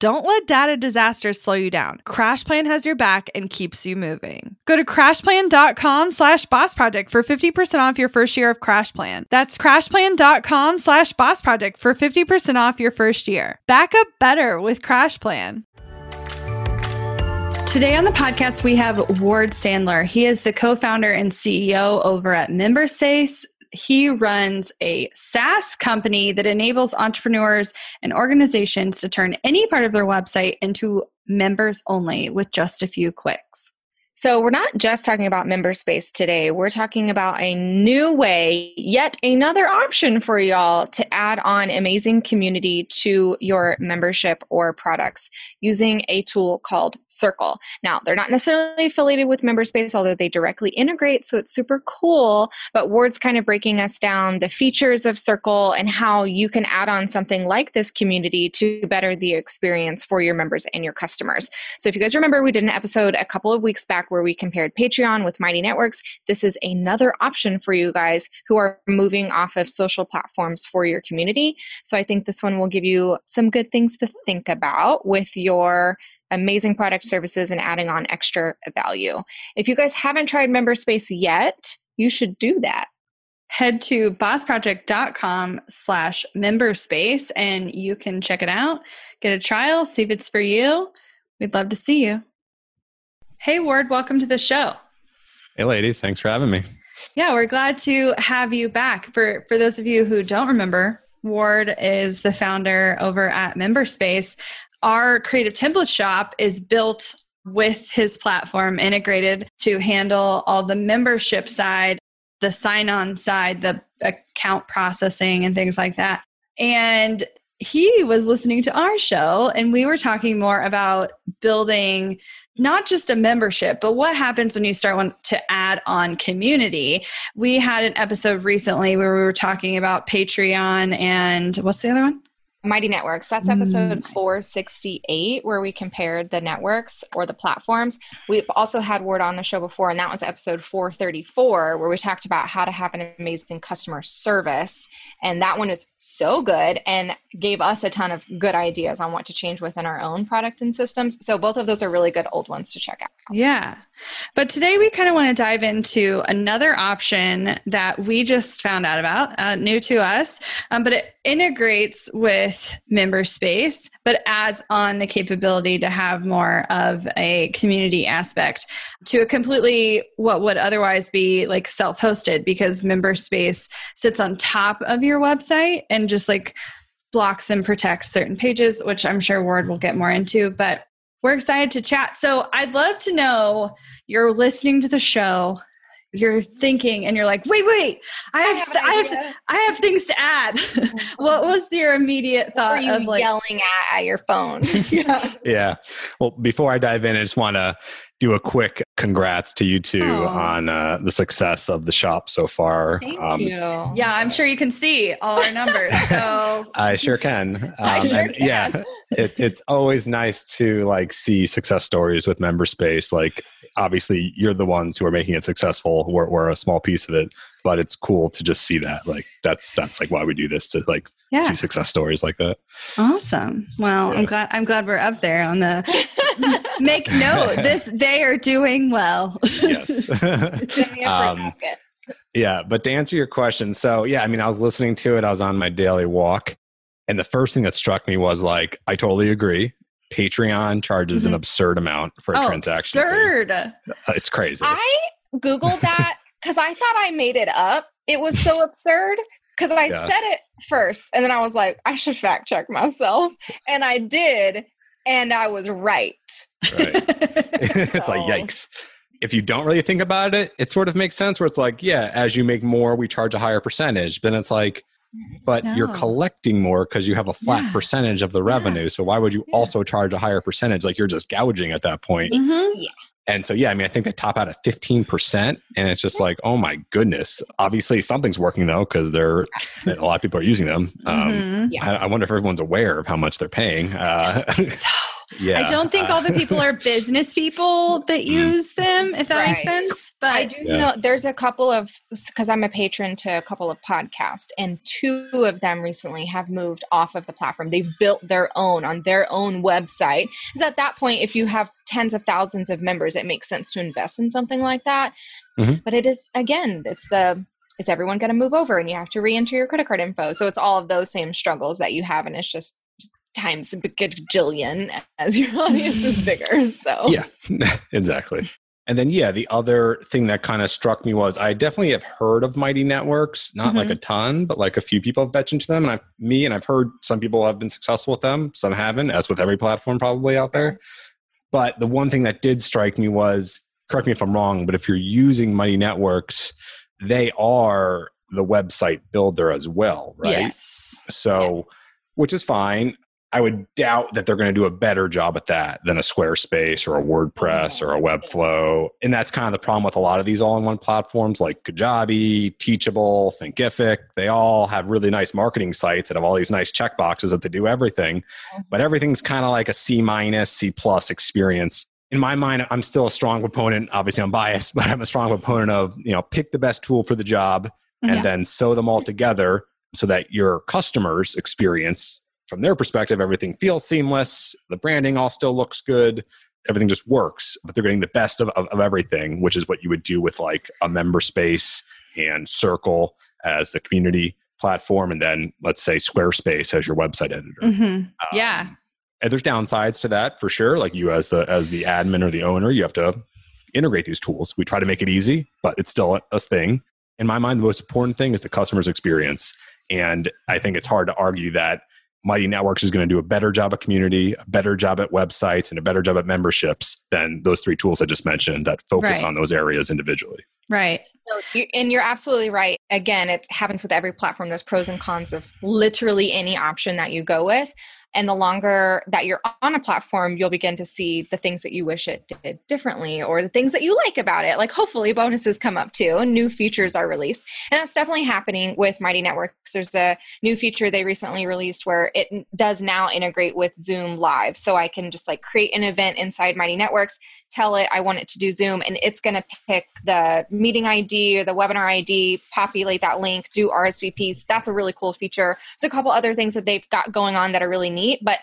Don't let data disasters slow you down. CrashPlan has your back and keeps you moving. Go to crashplan.com slash boss project for 50% off your first year of CrashPlan. That's crashplan.com slash boss project for 50% off your first year. Back up better with CrashPlan. Today on the podcast, we have Ward Sandler. He is the co founder and CEO over at MemberSpace he runs a SaaS company that enables entrepreneurs and organizations to turn any part of their website into members only with just a few clicks. So, we're not just talking about MemberSpace today. We're talking about a new way, yet another option for y'all to add on amazing community to your membership or products using a tool called Circle. Now, they're not necessarily affiliated with MemberSpace, although they directly integrate, so it's super cool. But Ward's kind of breaking us down the features of Circle and how you can add on something like this community to better the experience for your members and your customers. So, if you guys remember, we did an episode a couple of weeks back where we compared Patreon with Mighty Networks. This is another option for you guys who are moving off of social platforms for your community. So I think this one will give you some good things to think about with your amazing product services and adding on extra value. If you guys haven't tried MemberSpace yet, you should do that head to bossproject.com slash memberspace and you can check it out get a trial see if it's for you we'd love to see you Hey, Ward, welcome to the show. Hey, ladies, thanks for having me. Yeah, we're glad to have you back. For for those of you who don't remember, Ward is the founder over at MemberSpace. Our creative template shop is built with his platform integrated to handle all the membership side, the sign on side, the account processing, and things like that. And he was listening to our show and we were talking more about building not just a membership but what happens when you start to add on community. We had an episode recently where we were talking about patreon and what's the other one Mighty Networks. That's episode mm. 468, where we compared the networks or the platforms. We've also had Ward on the show before, and that was episode 434, where we talked about how to have an amazing customer service. And that one is so good and gave us a ton of good ideas on what to change within our own product and systems. So both of those are really good old ones to check out. Yeah. But today we kind of want to dive into another option that we just found out about, uh, new to us, um, but it integrates with MemberSpace, but adds on the capability to have more of a community aspect to a completely what would otherwise be like self hosted because MemberSpace sits on top of your website and just like blocks and protects certain pages, which I'm sure Ward will get more into. But we're excited to chat. So I'd love to know you're listening to the show, you're thinking, and you're like, wait, wait, I have, I have, st- I have, I have things to add. what was your immediate thought what you of like yelling at, at your phone? yeah. Yeah. Well, before I dive in, I just want to do a quick congrats to you two Aww. on uh, the success of the shop so far. Thank um, you. Yeah, I'm sure you can see all our numbers. So I sure can. Um, I sure and, can. Yeah, it, it's always nice to like see success stories with MemberSpace. Like, obviously, you're the ones who are making it successful. We're, we're a small piece of it, but it's cool to just see that. Like, that's that's like why we do this to like yeah. see success stories like that. Awesome. Well, yeah. I'm glad I'm glad we're up there on the make note. This they are doing well. yes. um, yeah, but to answer your question, so yeah, I mean, I was listening to it. I was on my daily walk, and the first thing that struck me was like, I totally agree. Patreon charges mm-hmm. an absurd amount for a oh, transaction. Absurd. Fee. Uh, it's crazy. I googled that because I thought I made it up. It was so absurd because I yeah. said it first, and then I was like, I should fact check myself, and I did And I was right. Right. it's like yikes. If you don't really think about it, it sort of makes sense where it's like, yeah, as you make more, we charge a higher percentage. Then it's like, but you're collecting more because you have a flat Yeah. percentage of the revenue. So why would you Yeah. also charge a higher percentage? Like you're just gouging at that point. Mhm. And so, yeah, I mean, I think they top out at 15%. And it's just like, oh my goodness. Obviously, something's working though, because they're a lot of people are using them. Um, Mhm. Yeah. I, I wonder if everyone's aware of how much they're paying. Uh, So, yeah. I don't think all the people are business people that Mm. use them, if that makes sense. But I do Yeah. know there's a couple of because I'm a patron to a couple of podcasts, and two of them recently have moved off of the platform. They've built their own on their own website. Because at that point, if you have tens of thousands of members, it makes sense to invest in something like that. Mhm. But it is again, it's the is everyone going to move over, and you have to re-enter your credit card info. So it's all of those same struggles that you have, and it's just times a gajillion as your audience is bigger. So Yeah, exactly. And then, yeah, the other thing that kind of struck me was I definitely have heard of Mighty Networks, not like a mm-hmm. ton, but like a few people have mentioned to them. And I, me, and I've heard some people have been successful with them, some haven't, as with every platform probably out there. But the one thing that did strike me was correct me if I'm wrong, but if you're using Mighty Networks, they are the website builder as well, right? yes. So, which is fine. I would doubt that they're going to do a better job at that than a Squarespace or a WordPress or a oh, Webflow. And that's kind of the problem with a lot of these all in one platforms like Kajabi, Teachable, Thinkific. They all have really nice marketing sites that have all these nice checkboxes that they do everything, mm-hmm. but everything's kind of like a C minus, C plus experience. In my mind, I'm still a strong proponent. Obviously, I'm biased, but I'm a strong proponent of, you know, pick the best tool for the job and Yeah. then sew them all together so that your customers experience from their perspective everything feels seamless. The branding all still looks good. Everything just works but they're getting the best of, of, of everything which is what you would do with like a member space and circle as the community platform and then let's say squarespace as your website editor. Mhm. Yeah. um, and there's downsides to that for sure. Like you as the as the admin or the owner you have to integrate these tools. We try to make it easy but it's still a, a thing. In my mind the most important thing is the customer's experience and i think it's hard to argue that mighty networks is going to do a better job at community a better job at websites and a better job at memberships than those three tools i just mentioned that focus Right. on those areas individually Right. And you're absolutely right. Again, it happens with every platform. There's pros and cons of literally any option that you go with. And the longer that you're on a platform, you'll begin to see the things that you wish it did differently or the things that you like about it. Like hopefully bonuses come up too new features are released. And that's definitely happening with Mighty Networks. There's a new feature they recently released where it does now integrate with Zoom Live. So I can just like create an event inside Mighty Networks, tell it I want it to do Zoom, and it's going to pick the meeting ID or the webinar ID, populate that link, do RSVPs. That's a really cool feature. There's a couple other things that they've got going on that are really neat, but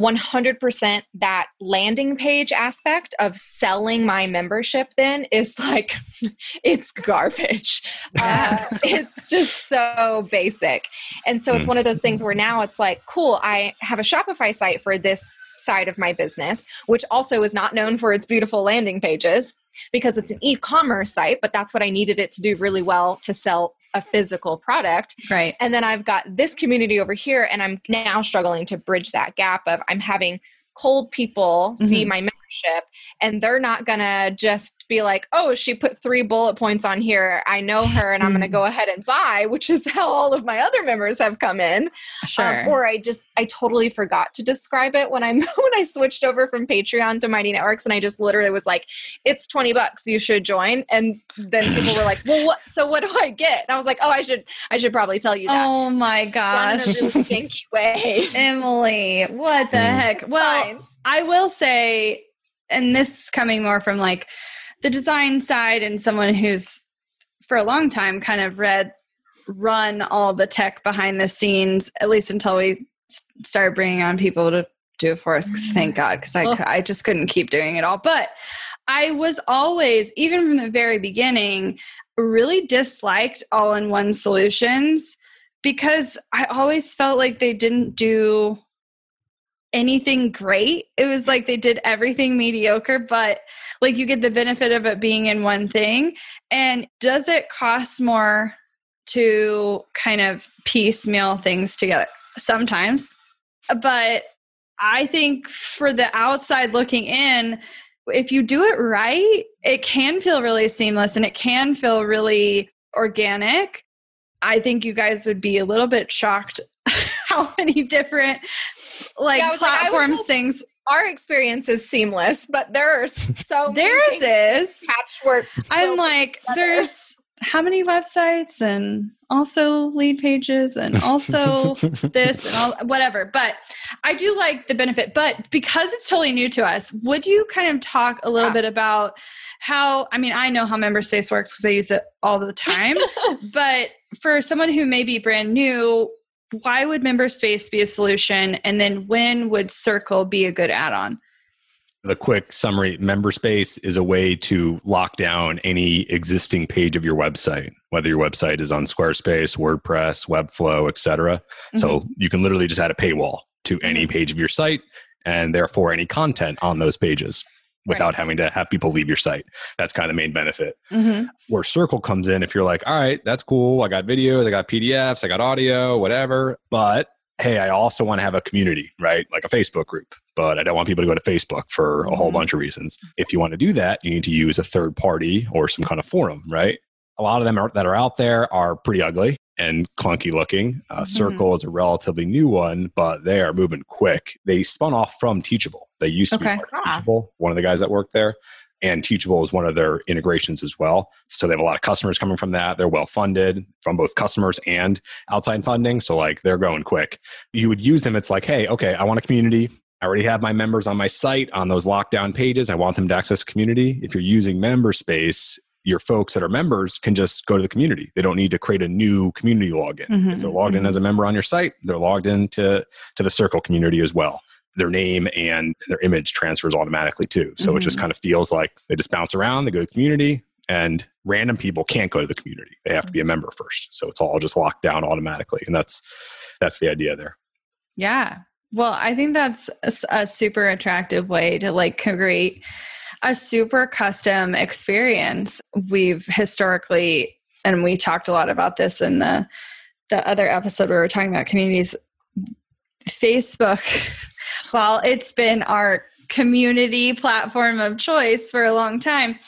100% that landing page aspect of selling my membership then is like it's garbage uh, it's just so basic and so it's Mm. one of those things where now it's like cool i have a shopify site for this side of my business which also is not known for its beautiful landing pages because it's an e-commerce site but that's what i needed it to do really well to sell a physical product Right. and then I've got this community over here, and I'm now struggling to bridge that gap of I'm having cold people see Mhm. my membership and they're not gonna just be like, oh, she put three bullet points on here. I know her and I'm gonna Mhm. go ahead and buy, which is how all of my other members have come in. Um, Sure. or I just I totally forgot to describe it when I'm when I switched over from Patreon to Mighty Networks and I just literally was like, it's 20 bucks, you should join. And then people were like, Well what so what do I get? And I was like, Oh, I should I should probably tell you that. oh my gosh. in a really way. Emily, what the Mm. heck? Well. I will say, and this coming more from like the design side and someone who's for a long time kind of read run all the tech behind the scenes, at least until we started bringing on people to do it for us. 'cause mm. thank God, because I, Oh. I just couldn't keep doing it all. But I was always, even from the very beginning, really disliked all in one solutions because I always felt like they didn't do anything great. It was like they did everything mediocre, but like you get the benefit of it being in one thing. And does it cost more to kind of piecemeal things together? Sometimes. But I think for the outside looking in, if you do it right, it can feel really seamless and it can feel really organic. I think you guys would be a little bit shocked how many different like Yeah, I was like, platforms things Our experience is seamless, but there are so many theirs is. patchwork. I'm like, together. there's how many websites and also lead pages and also this and all whatever. But I do like the benefit. But because it's totally new to us, would you kind of talk a little Yeah. bit about how I mean, I know how MemberSpace works because I use it all the time. but for someone who may be brand new, why would MemberSpace be a solution? And then when would Circle be a good add-on? the quick summary member space is a way to lock down any existing page of your website whether your website is on squarespace wordpress webflow etc so mm-hmm. you can literally just add a paywall to any mm-hmm. page of your site and therefore any content on those pages without having to have people leave your site. That's kind of the main benefit. Mm-hmm. where circle comes in if you're like all right that's cool. I got videos i got pdfs i got audio whatever but hey i also want to have a community right? Like a facebook group but i don't want people to go to facebook for a whole Mhm. bunch of reasons. If you want to do that you need to use a third party or some kind of forum right? A lot of them are, that are out there are pretty ugly and clunky looking uh, Mhm. circle is a relatively new one but they are moving quick they spun off from teachable they used to Okay. be Ah. teachable one of the guys that worked there and Teachable is one of their integrations as well. So they have a lot of customers coming from that. They're well funded from both customers and outside funding. So like they're going quick. You would use them. It's like, hey, okay, I want a community. I already have my members on my site on those lockdown pages. I want them to access community. If you're using member space, your folks that are members can just go to the community. They don't need to create a new community login. Mhm, If they're logged in mhm. as a member on your site, they're logged into to the Circle community as well. Their name and their image transfers automatically too. So it just Mhm. kind of feels like they just bounce around. They go to community, and random people can't go to the community. They have to be a member first. So it's all just locked down automatically, and that's that's the idea there. Yeah. Well, I think that's a super attractive way to like create a super custom experience. We've historically, and we talked a lot about this in the the other episode where we were talking about communities. Facebook, while it's been our community platform of choice for a long time,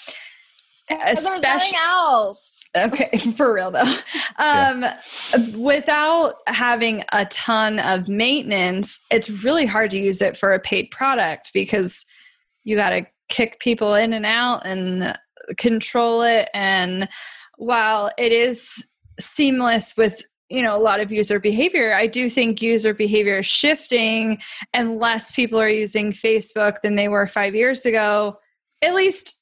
especially nothing else. Okay, for real though. Um, Without having a ton of maintenance, it's really hard to use it for a paid product because you got to kick people in and out and control it. And while it is seamless with you know a lot of user behavior i do think user behavior is shifting and less people are using facebook than they were five years ago at least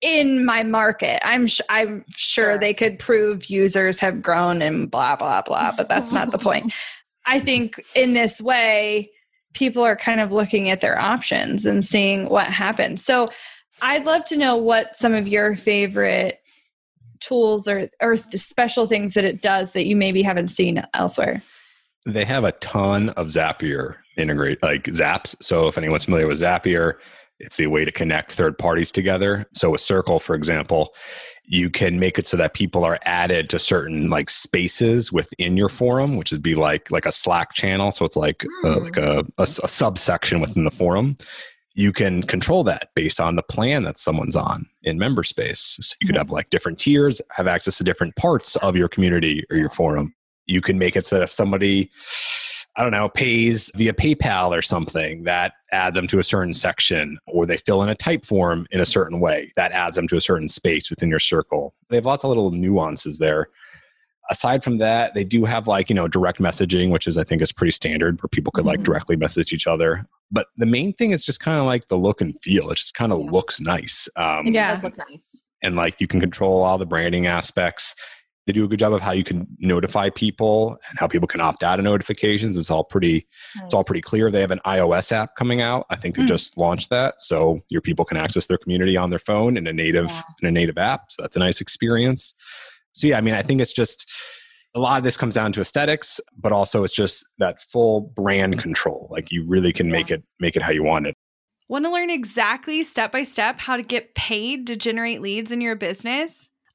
in my market i'm sh- i'm sure Sure. they could prove users have grown and blah blah blah but that's not the point i think in this way people are kind of looking at their options and seeing what happens so i'd love to know what some of your favorite tools or or special things that it does that you maybe haven't seen elsewhere They have a ton of Zapier integrate like Zaps. So if anyone's familiar with Zapier, it's the way to connect third parties together. So with Circle, for example, you can make it so that people are added to certain like spaces within your forum, which would be like like a Slack channel. So it's like uh, a like a, a, a subsection within the forum. You can control that based on the plan that someone's on in member space. So you could have like different tiers, have access to different parts of your community or your forum you can make it so that if somebody i don't know pays via paypal or something that adds them to a certain section or they fill in a Typeform in a certain way that adds them to a certain space within your circle they have lots of little nuances there aside from that they do have like you know direct messaging which is i think is pretty standard where people could like Mhm. directly message each other but the main thing is just kind of like the look and feel it just kind of Yeah. looks nice um, Yeah. It does look nice. and like you can control all the branding aspects. They do a good job of how you can notify people and how people can opt out of notifications. It's all pretty it's all pretty clear. They have an iOS app coming out. I think they Hmm. just launched that. So your people can access their community on their phone in a native Yeah. in a native app. So that's a nice experience. So yeah, I mean, I think it's just a lot of this comes down to aesthetics, but also it's just that full brand control. Like you really can make it make it how you want it. Want to learn exactly step by step how to get paid to generate leads in your business?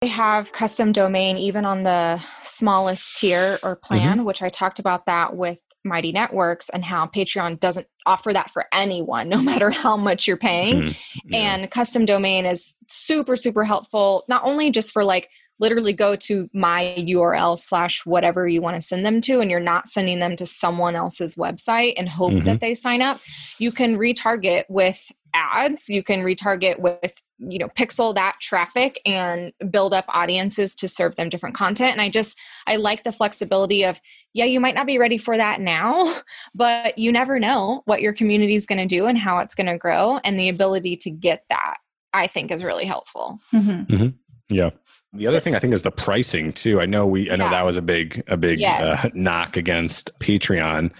They have custom domain even on the smallest tier or plan, mm-hmm. which I talked about that with Mighty Networks and how Patreon doesn't offer that for anyone, no matter how much you're paying. Mm-hmm. Yeah. And custom domain is super, super helpful, not only just for like literally go to my URL slash whatever you want to send them to, and you're not sending them to someone else's website and hope mm-hmm. that they sign up. You can retarget with ads you can retarget with you know pixel that traffic and build up audiences to serve them different content and i just i like the flexibility of yeah you might not be ready for that now but you never know what your community is going to do and how it's going to grow and the ability to get that i think is really helpful mm-hmm. Mm-hmm. yeah the other thing I think is the pricing too. I know we, I know yeah. that was a big, a big yes. uh, knock against Patreon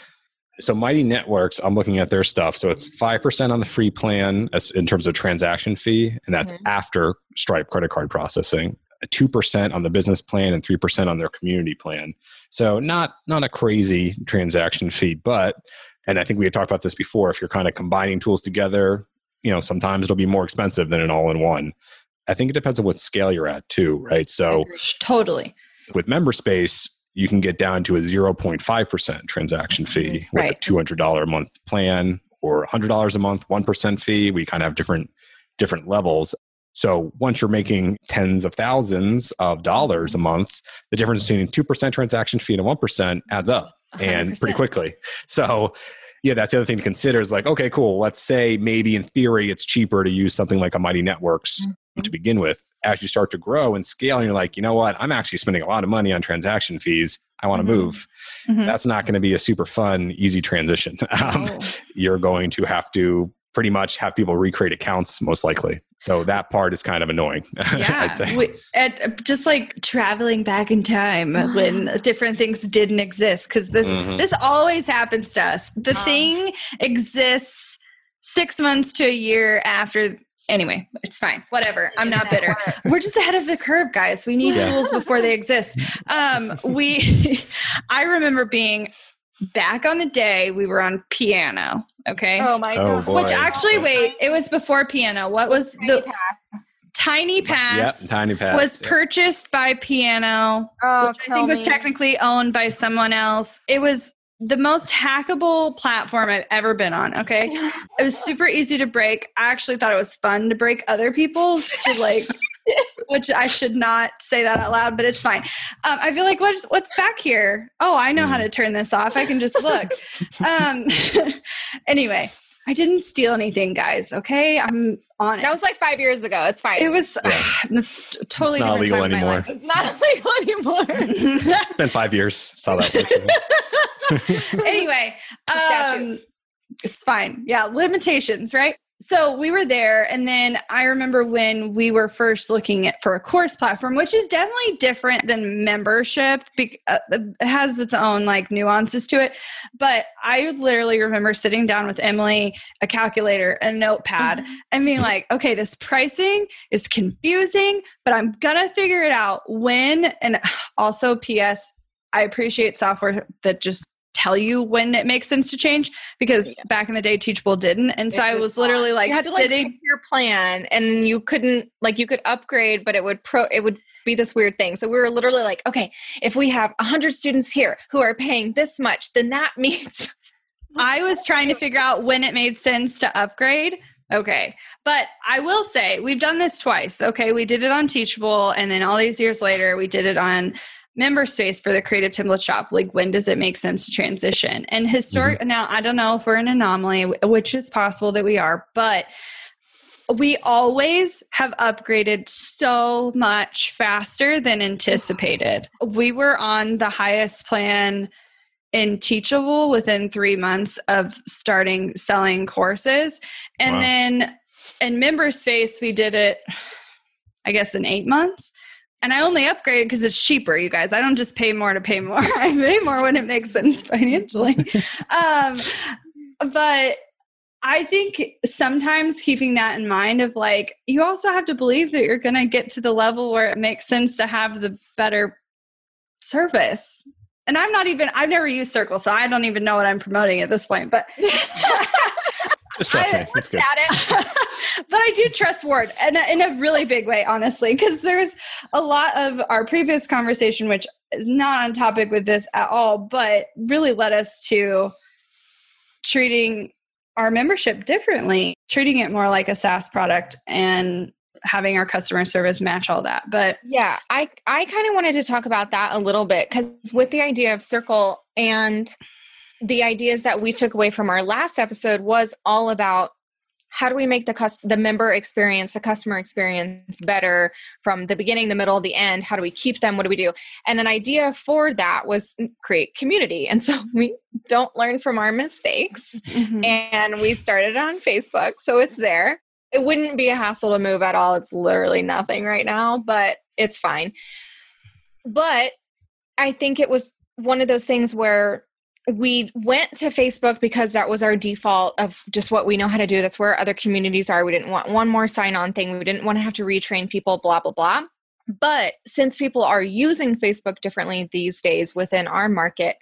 so Mighty Networks, I'm looking at their stuff. So it's 5% on the free plan as, in terms of transaction fee, and that's mm-hmm. after Stripe credit card processing. 2% on the business plan and 3% on their community plan. So not not a crazy transaction fee, but and I think we had talked about this before, if you're kind of combining tools together, you know, sometimes it'll be more expensive than an all-in-one. I think it depends on what scale you're at too, right? So totally. With MemberSpace, you can get down to a 0.5% transaction fee mm-hmm. with right. a $200 a month plan or $100 a month 1% fee we kind of have different different levels so once you're making tens of thousands of dollars a month the difference between 2% transaction fee and a 1% adds up 100%. and pretty quickly so yeah that's the other thing to consider is like okay cool let's say maybe in theory it's cheaper to use something like a mighty networks mm-hmm. To begin with. As you start to grow and scale, and you're like, you know what, I'm actually spending a lot of money on transaction fees. I want to Mhm. move. Mhm. That's not going to be a super fun, easy transition. Um, Oh. You're going to have to pretty much have people recreate accounts, most likely. So that part is kind of annoying. yeah I'd say. we, and just like traveling back in time when different things didn't exist because this Mhm. this always happens to us the Um. thing exists six months to a year after anyway it's fine whatever i'm not bitter we're just ahead of the curve guys we need Yeah. tools before they exist um we i remember being back on the day we were on piano okay Oh my Oh, god. boy. which actually wait it was before piano what was the Pass. Tinypass Yep, Tinypass. was yeah. purchased by Piano, Oh, which I kill think was technically owned by someone else. It was the most hackable platform I've ever been on. Okay. It was super easy to break. I actually thought it was fun to break other people's to like, which I should not say that out loud, but it's fine. Um, I feel like what's what's back here? Oh, I know how to turn this off. I can just look. um, anyway, I didn't steal anything, guys. Okay, I'm on it. That was like five years ago. It's fine. it was Yeah. it's totally It's not different illegal time in my anymore. It's not illegal anymore. It's been five years. That's how that works. anyway, statute. um, it's fine. Yeah, limitations, right? So we were there, and then I remember when we were first looking at for a course platform, which is definitely different than membership. Bec- uh, it has its own like nuances to it. But I literally remember sitting down with Emily, a calculator, a notepad, mm-hmm. and being mm-hmm. like, "Okay, this pricing is confusing, but I'm gonna figure it out when." And uh, also, P.S. I appreciate software that just tell you when it makes sense to change because Yeah. back in the day Teachable didn't. And so It I was literally like you like sitting pick your plan, and you couldn't like you could upgrade, but it would pro it would be this weird thing. So we were literally like, okay, if we have hundred students here who are paying this much, then that means I was trying to figure out when it made sense to upgrade. Okay. But I will say we've done this twice. Okay. We did it on Teachable. And then all these years later, we did it on member space for the creative template shop. Like, when does it make sense to transition? And historic, mm-hmm. now I don't know if we're an anomaly, which is possible that we are, but we always have upgraded so much faster than anticipated. We were on the highest plan in teachable within three months of starting selling courses and Wow. then in member space we did it i guess in eight months and i only upgraded because it's cheaper you guys. I don't just pay more to pay more. I pay more when it makes sense financially. Um, but i think sometimes keeping that in mind of like you also have to believe that you're going to get to the level where it makes sense to have the better service. And i'm not even i've never used circle so i don't even know what i'm promoting at this point but Just trust I- me. It's good. at it. but I do trust Ward in a, in a really big way, honestly, because there's a lot of our previous conversation, which is not on topic with this at all, but really led us to treating our membership differently, treating it more like a SaaS product and having our customer service match all that. But Yeah, I I kind of wanted to talk about that a little bit because with the idea of circle and the ideas that we took away from our last episode was all about how do we make the cus- the member experience, the customer experience better from the beginning, the middle, the end? How do we keep them? What do we do? And an idea for that was create community. And so we don't learn from our mistakes mm-hmm. and we started on Facebook, so it's there. It wouldn't be a hassle to move at all. It's literally nothing right now, but it's fine. But I think it was one of those things where we went to Facebook because that was our default of just what we know how to do. That's where other communities are. We didn't want one more sign on thing. We didn't want to have to retrain people, blah, blah, blah. But since people are using Facebook differently these days within our market,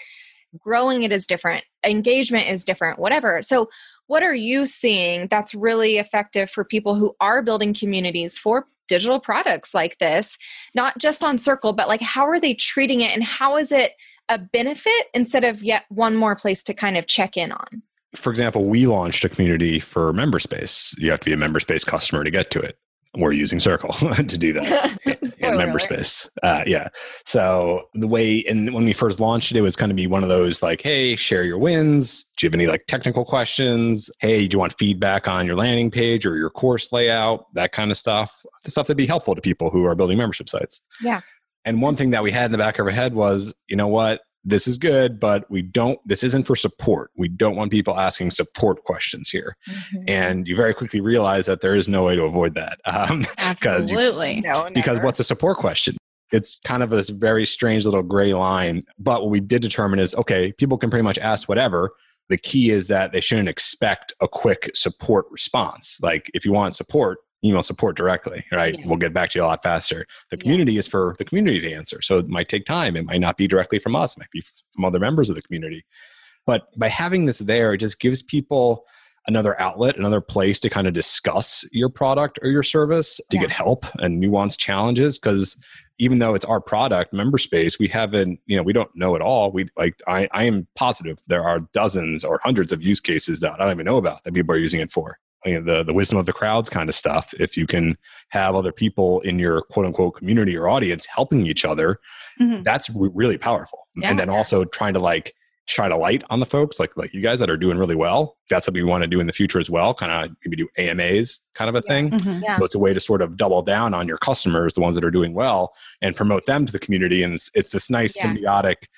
growing it is different, engagement is different, whatever. So, what are you seeing that's really effective for people who are building communities for digital products like this, not just on Circle, but like how are they treating it and how is it a benefit instead of yet one more place to kind of check in on? For example, we launched a community for member space. You have to be a member space customer to get to it. We're using Circle to do that in member alert. space. Uh, yeah. So the way, and when we first launched it, it was going to be one of those like, hey, share your wins. Do you have any like technical questions? Hey, do you want feedback on your landing page or your course layout? That kind of stuff. The stuff that'd be helpful to people who are building membership sites. Yeah. And one thing that we had in the back of our head was, you know what? This is good, but we don't, this isn't for support. We don't want people asking support questions here. Mhm. And you very quickly realize that there is no way to avoid that. Um, Because you- Absolutely. no, because what's a support question? It's kind of this very strange little gray line. But what we did determine is okay, people can pretty much ask whatever. The key is that they shouldn't expect a quick support response. Like if you want support, email support directly, right? Yeah. We'll get back to you a lot faster. The Yeah. community is for the community to answer. So it might take time. It might not be directly from us, it might be from other members of the community. But by having this there, it just gives people another outlet, another place to kind of discuss your product or your service, to Yeah. get help and nuanced challenges. Because even though it's our product, member space, we haven't, you know, we don't know it all. We like, I, I am positive there are dozens or hundreds of use cases that I don't even know about that people are using it for. I mean, the, the wisdom of the crowds kind of stuff. If you can have other people in your quote unquote community or audience helping each other, Mhm. that's re- really powerful. Yeah. and then also trying to like shine a light on the folks like like you guys that are doing really well. That's what we want to do in the future as well. Kind of maybe do AMAs kind of a Yeah. thing. Mhm. Yeah. So it's a way to sort of double down on your customers, the ones that are doing well, and promote them to the community. And it's, it's this nice Yeah. symbiotic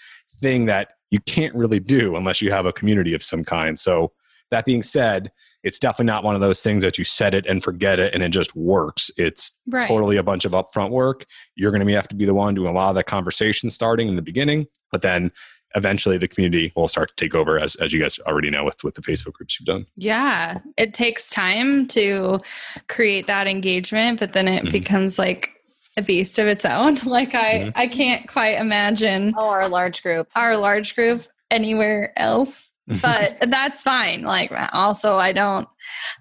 thing that you can't really do unless you have a community of some kind. So that being said, it's definitely not one of those things that you set it and forget it and it just works. It's Right. totally a bunch of upfront work. You're going to have to be the one doing a lot of that conversation starting in the beginning, but then eventually the community will start to take over as, as you guys already know with, with the Facebook groups you've done. Yeah, it takes time to create that engagement, but then it Mhm. becomes like a beast of its own. Like I Mhm. I can't quite imagine oh, our large group. our large group anywhere else. But that's fine. Like uh, also I don't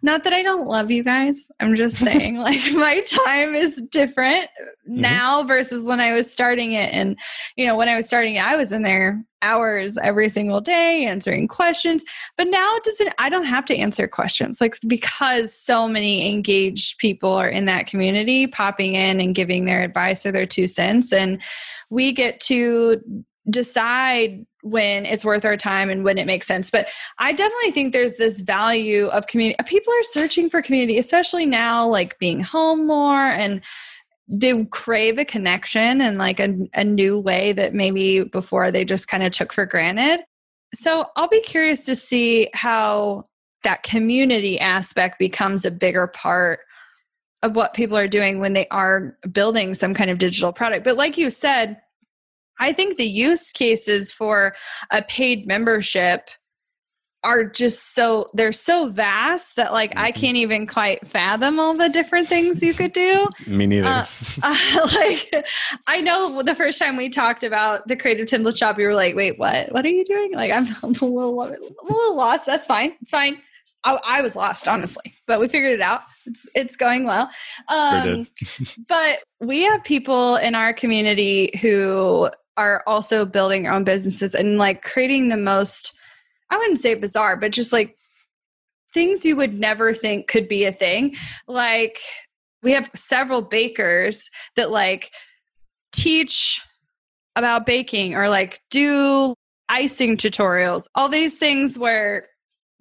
not that I don't love you guys. I'm just saying like my time is different mm-hmm. now versus when I was starting it and you know when I was starting it I was in there hours every single day answering questions but now it doesn't i don't have to answer questions like because so many engaged people are in that community popping in and giving their advice or their two cents and we get to decide when it's worth our time and when it makes sense but i definitely think there's this value of community people are searching for community especially now like being home more and they crave a connection and like a, a new way that maybe before they just kind of took for granted. So I'll be curious to see how that community aspect becomes a bigger part of what people are doing when they are building some kind of digital product. But like you said, I think the use cases for a paid membership are just so they're so vast that like I Mhm. can't even quite fathom all the different things you could do. Me neither. Uh, uh, like I know the first time we talked about the creative template shop, you were like, "Wait, what? What are you doing?" Like I'm, I'm a little, a little lost. That's fine. It's fine. I, I was lost, honestly, but we figured it out. It's it's going well. Um, but we have people in our community who are also building their own businesses and like creating the most. I wouldn't say bizarre, but just like things you would never think could be a thing. Like we have several bakers that like teach about baking or like do icing tutorials all these things where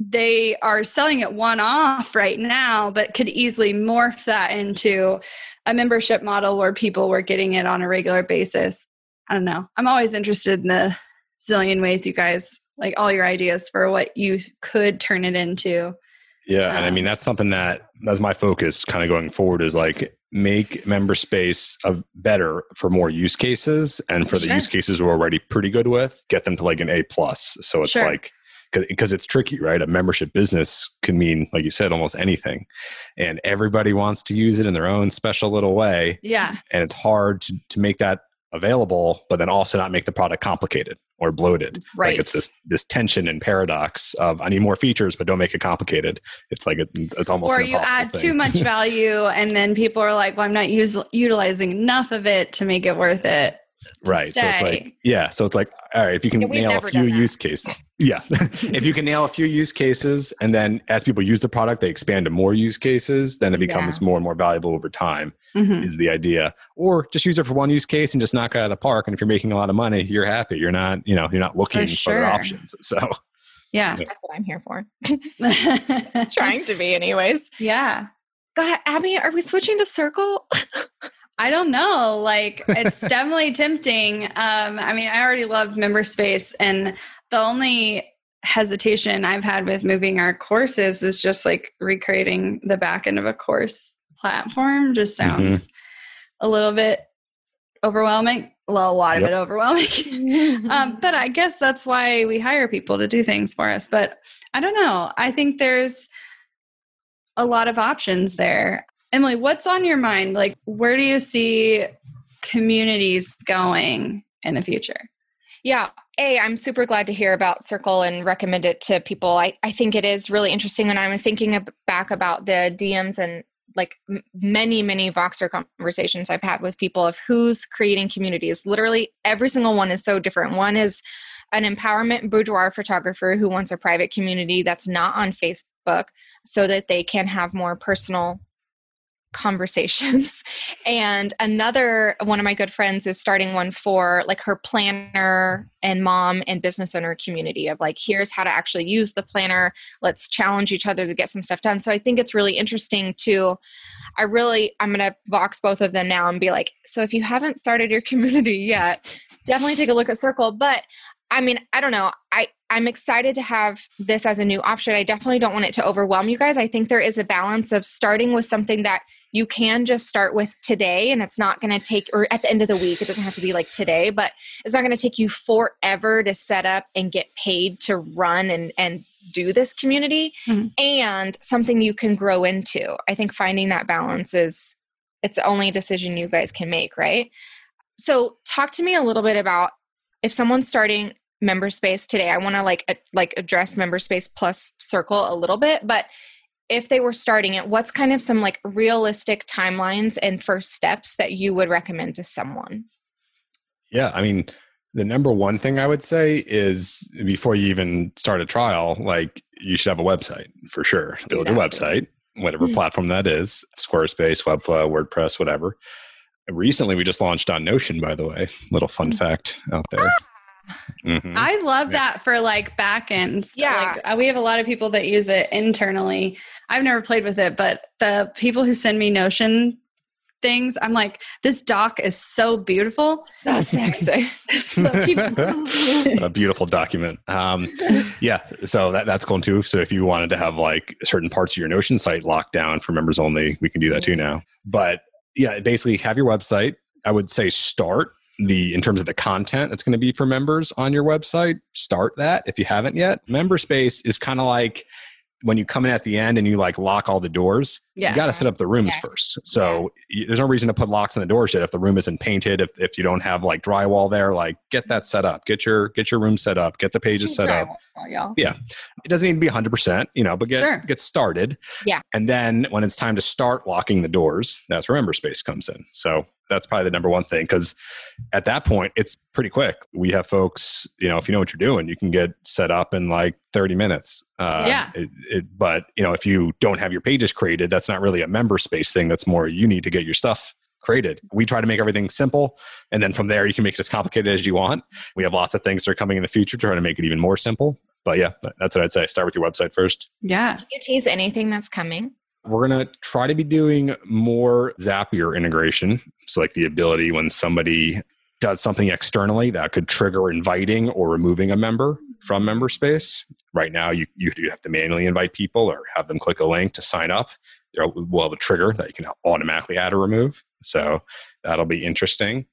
they are selling it one off right now but could easily morph that into a membership model where people were getting it on a regular basis i don't know i'm always interested in the zillion ways you guys like all your ideas for what you could turn it into Yeah, and I Um, mean that's something that that's my focus kind of going forward is like make member space of better for more use cases and for the use cases we're already pretty good with, get them to like an A plus. So it's Sure. like because it's tricky, right? A membership business can mean, like you said, almost anything, and everybody wants to use it in their own special little way, yeah and it's hard to to make that available, but then also not make the product complicated or bloated. right Like it's this this tension and paradox of I need more features, but don't make it complicated. It's like it, it's almost or you add thing. too much value and then people are like well i'm not us- utilizing enough of it to make it worth it right. So it's like yeah. So it's like all right, if you can Yeah, nail a few use cases, yeah, if you can nail a few use cases, and then as people use the product, they expand to more use cases, then it becomes more and more valuable over time. Mhm. Is the idea, or just use it for one use case and just knock it out of the park. And if you're making a lot of money, you're happy. You're not, you know, you're not looking for, sure. other options. So Yeah. That's what I'm here for. Trying to be, anyways. yeah. Go ahead, Abby. Are we switching to Circle? I don't know. Like it's definitely tempting. Um, I mean, I already loved member space, and the only hesitation I've had with moving our courses is just like recreating the back end of a course platform. Just Mhm. sounds a little bit overwhelming. Well, a lot Yep. of it overwhelming. um, but I guess that's why we hire people to do things for us. But I don't know. I think there's a lot of options there. Emily, what's on your mind? Like, where do you see communities going in the future? Yeah. A, I'm super glad to hear about Circle and recommend it to people. I, I think it is really interesting when I'm thinking back about the DMs and like m- many, many Voxer conversations I've had with people of who's creating communities. Literally every single one is so different. One is an empowerment boudoir photographer who wants a private community that's not on Facebook so that they can have more personal conversations and another one of my good friends is starting one for like her planner and mom and business owner community of like here's how to actually use the planner let's challenge each other to get some stuff done so i think it's really interesting to i really i'm going to box both of them now and be like so if you haven't started your community yet definitely take a look at circle but I mean, I don't know. I I'm excited to have this as a new option. I definitely don't want it to overwhelm you guys. I think there is a balance of starting with something that you can just start with today and it's not going to take or at the end of the week it doesn't have to be like today but it's not going to take you forever to set up and get paid to run and and do this community. Mhm. and something you can grow into. I think finding that balance is it's the only decision you guys can make right? So talk to me a little bit about if someone's starting MemberSpace today i want to like a, like address MemberSpace plus circle a little bit but if they were starting it what's kind of some like realistic timelines and first steps that you would recommend to someone Yeah, I mean, the number one thing I would say is before you even start a trial, like you should have a website for sure. Build your website, whatever mm-hmm. platform that is Squarespace, Webflow, WordPress, whatever. Recently, we just launched on Notion, by the way. Little fun mm. fact out there. Ah! Mhm. I love Yeah. that for like backends. Yeah. Like, uh, we have a lot of people that use it internally. I've never played with it, but the people who send me Notion things, I'm like, this doc is so beautiful. so sexy So people- a beautiful document. Um, yeah, so that, that's cool too. So if you wanted to have like certain parts of your Notion site locked down for members only, we can do that too now. But yeah, basically have your website. I would say start the in terms of the content that's going to be for members on your website. Start that if you haven't yet. MemberSpace is kind of like when you come in at the end and you like lock all the doors. Yeah. You got to set up the rooms Yeah. first. So y there's no reason to put locks on the doors yet if the room isn't painted. If, if you don't have like drywall there, like get that set up. Get your get your room set up. Get the pages set up. Y'all. It doesn't need to be 100, percent you know, but get Sure. get started. Yeah. And then when it's time to start locking the doors, that's where MemberSpace comes in. So that's probably the number one thing because at that point it's pretty quick. We have folks, you know, if you know what you're doing, you can get set up in like 30 minutes. Uh, Yeah. It, it, but you know, if you don't have your pages created, that's not really a MemberSpace thing. That's more you need to get your stuff created. We try to make everything simple, and then from there you can make it as complicated as you want. We have lots of things that are coming in the future trying to make it even more simple. But yeah, that's what I'd say. Start with your website first. yeah. Can you tease anything that's coming We're going to try to be doing more Zapier integration. So, like the ability when somebody does something externally that could trigger inviting or removing a member from MemberSpace. Right now, you, you have to manually invite people or have them click a link to sign up. Will have a trigger that you can automatically add or remove. So, that'll be interesting.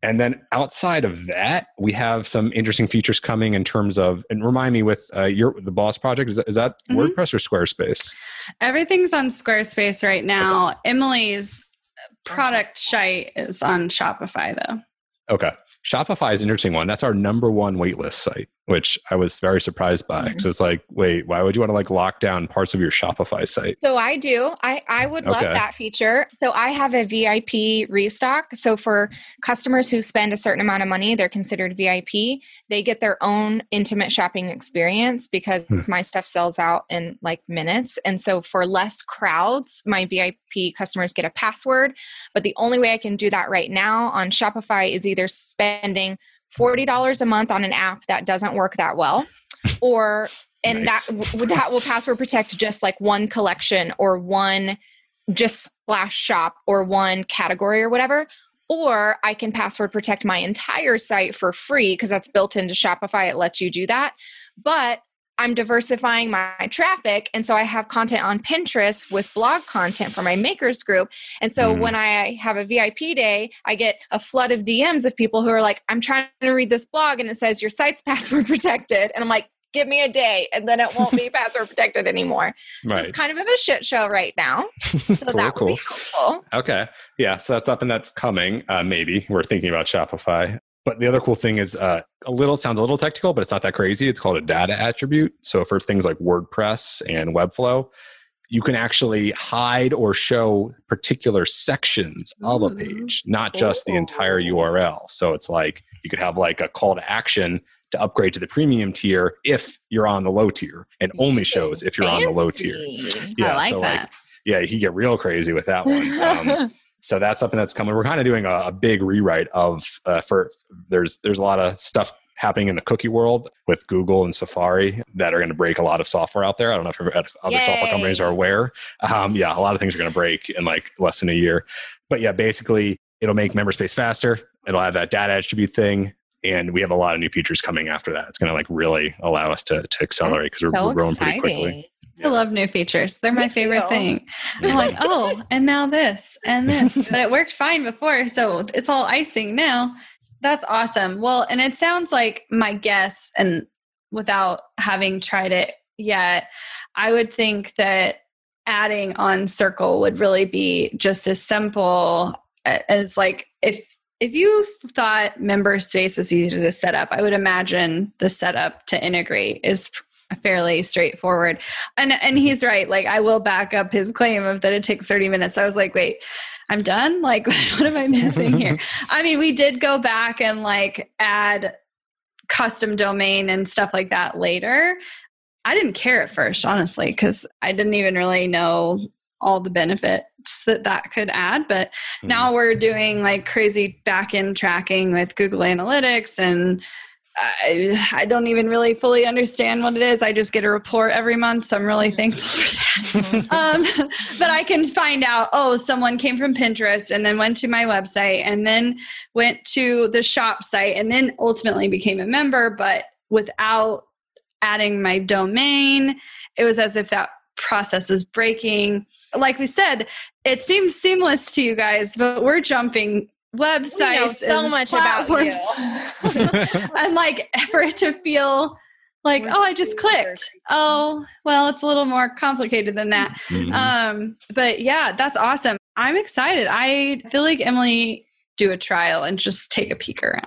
And then outside of that, we have some interesting features coming in terms of, and remind me with uh, your the Boss project, is that, is that Mhm. WordPress or Squarespace? Everything's on Squarespace right now. Emily's product site is on Shopify though. Okay. Shopify is an interesting one. That's our number one waitlist site. Which I was very surprised by. Mhm. So it's like, wait, why would you want to like lock down parts of your Shopify site? So I do. I, I would love Okay. that feature. So I have a VIP restock. So for customers who spend a certain amount of money, they're considered VIP. They get their own intimate shopping experience because Hmm. my stuff sells out in like minutes. And so for less crowds, my VIP customers get a password. But the only way I can do that right now on Shopify is either spending $40 a month on an app that doesn't work that well or and Nice. that that will password protect just like one collection or one just slash shop or one category or whatever or i can password protect my entire site for free because that's built into shopify it lets you do that but i'm diversifying my traffic and so i have content on pinterest with blog content for my makers group and so Mhm. when i have a vip day i get a flood of dms of people who are like i'm trying to read this blog and it says your site's password protected and i'm like give me a day and then it won't be password protected anymore so it's kind of a shit show right now so Cool, that cool. be helpful Okay. Yeah. So that's up and that's coming. Uh, maybe we're thinking about Shopify. But the other cool thing is uh, a little sounds a little technical, but it's not that crazy. It's called a data attribute. So for things like WordPress and Webflow, you can actually hide or show particular sections of a page, not just the entire URL. So it's like you could have like a call to action to upgrade to the premium tier if you're on the low tier and only shows if you're on the low tier. Yeah, I like so that. yeah, you get real crazy with that one. Um, so that's something that's coming. We're kind of doing a, a big rewrite of uh, for there's there's a lot of stuff happening in the cookie world with Google and Safari that are going to break a lot of software out there. I don't know if, other software companies are aware. Um, yeah, a lot of things are going to break in like less than a year. But yeah, basically it'll make MemberSpace faster. It'll have that data attribute thing. And we have a lot of new features coming after that. It's going to like really allow us to, to accelerate because we're, we're growing pretty quickly. Exciting. I love new features. They're my Me favorite too. thing. I'm like, oh, and now this and this. But it worked fine before, so it's all icing now. That's awesome. Well, and it sounds like my guess, and without having tried it yet, I would think that adding on Circle would really be just as simple as like if if you thought MemberSpace was easy to set up, I would imagine the setup to integrate is fairly straightforward. And and he's right. Like I will back up his claim of that it takes 30 minutes. I was like, wait, I'm done? Like what am I missing here? I mean, we did go back and like add custom domain and stuff like that later. I didn't care at first, honestly, because I didn't even really know all the benefits that that could add. But Mhm. now we're doing like crazy back end tracking with Google Analytics and I, I don't even really fully understand what it is. I just get a report every month, so I'm really thankful for that. um, but I can find out, oh, someone came from Pinterest and then went to my website and then went to the shop site and then ultimately became a member, but without adding my domain. It was as if that process was breaking. Like we said, it seems seamless to you guys, but we're jumping websites We know so and much about you. platforms. and like for it to feel like We're oh i just clicked oh well it's a little more complicated than that Mhm. um but yeah that's awesome i'm excited i feel like emily do a trial and just take a peek around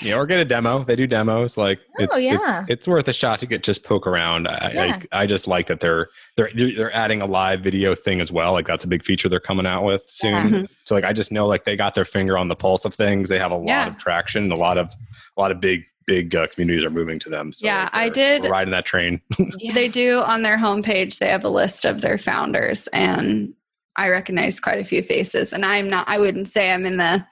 yeah, or get a demo. They do demos. Like Oh, it's, yeah. it's it's worth a shot to get just poke around. I, Yeah. I I just like that they're they're they're adding a live video thing as well. Like that's a big feature they're coming out with soon. Yeah. Mhm. So like I just know like they got their finger on the pulse of things. They have a lot Yeah. of traction. A lot of a lot of big big uh, communities are moving to them. So Yeah, like, I did- we're riding that train. they do on their homepage they have a list of their founders and i recognize quite a few faces and i'm not i wouldn't say i'm in the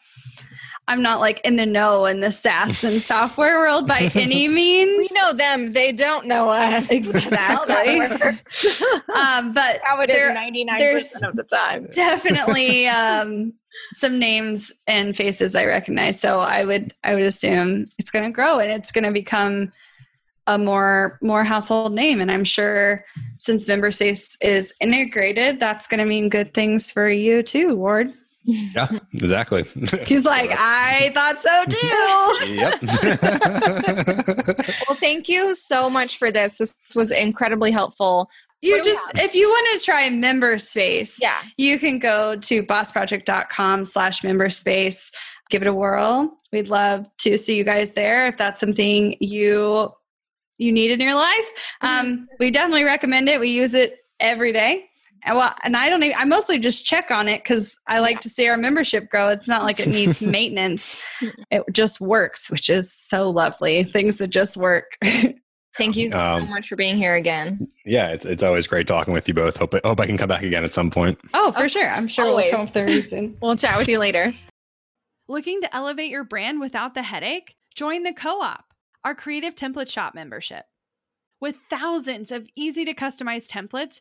i'm not like in the know in the saas and software world by any means we know them; they don't know us. Exactly. How that works. um, but How it is There- ninety nine there's- percent of the time. definitely um, some names and faces I recognize. So I would I would assume it's going to grow and it's going to become a more more household name. And I'm sure since MemberSpace is integrated, that's going to mean good things for you too, Ward. Yeah, exactly. He's like, I thought so too. yep. Well, thank you so much for this. This was incredibly helpful. You What do just if you want to try MemberSpace, Yeah. you can go to bossproject.com slash memberspace give it a whirl we'd love to see you guys there if that's something you you need in your life. Um, we definitely recommend it. We use it every day. And well, and I don't. Even, I mostly just check on it because I like Yeah. to see our membership grow. It's not like it needs maintenance; it just works, which is so lovely. Things that just work. Thank you so Um, much for being here again. Yeah, it's it's always great talking with you both. Hope I, hope I can come back again at some point. oh, for sure. I'm sure Always. we'll come up there soon. We'll chat with you later. Looking to elevate your brand without the headache? Join the Co op, our creative template shop membership. With thousands of easy to customize templates,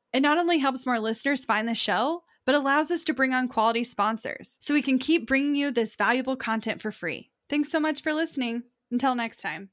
It not only helps more listeners find the show, but allows us to bring on quality sponsors so we can keep bringing you this valuable content for free. Thanks so much for listening. Until next time.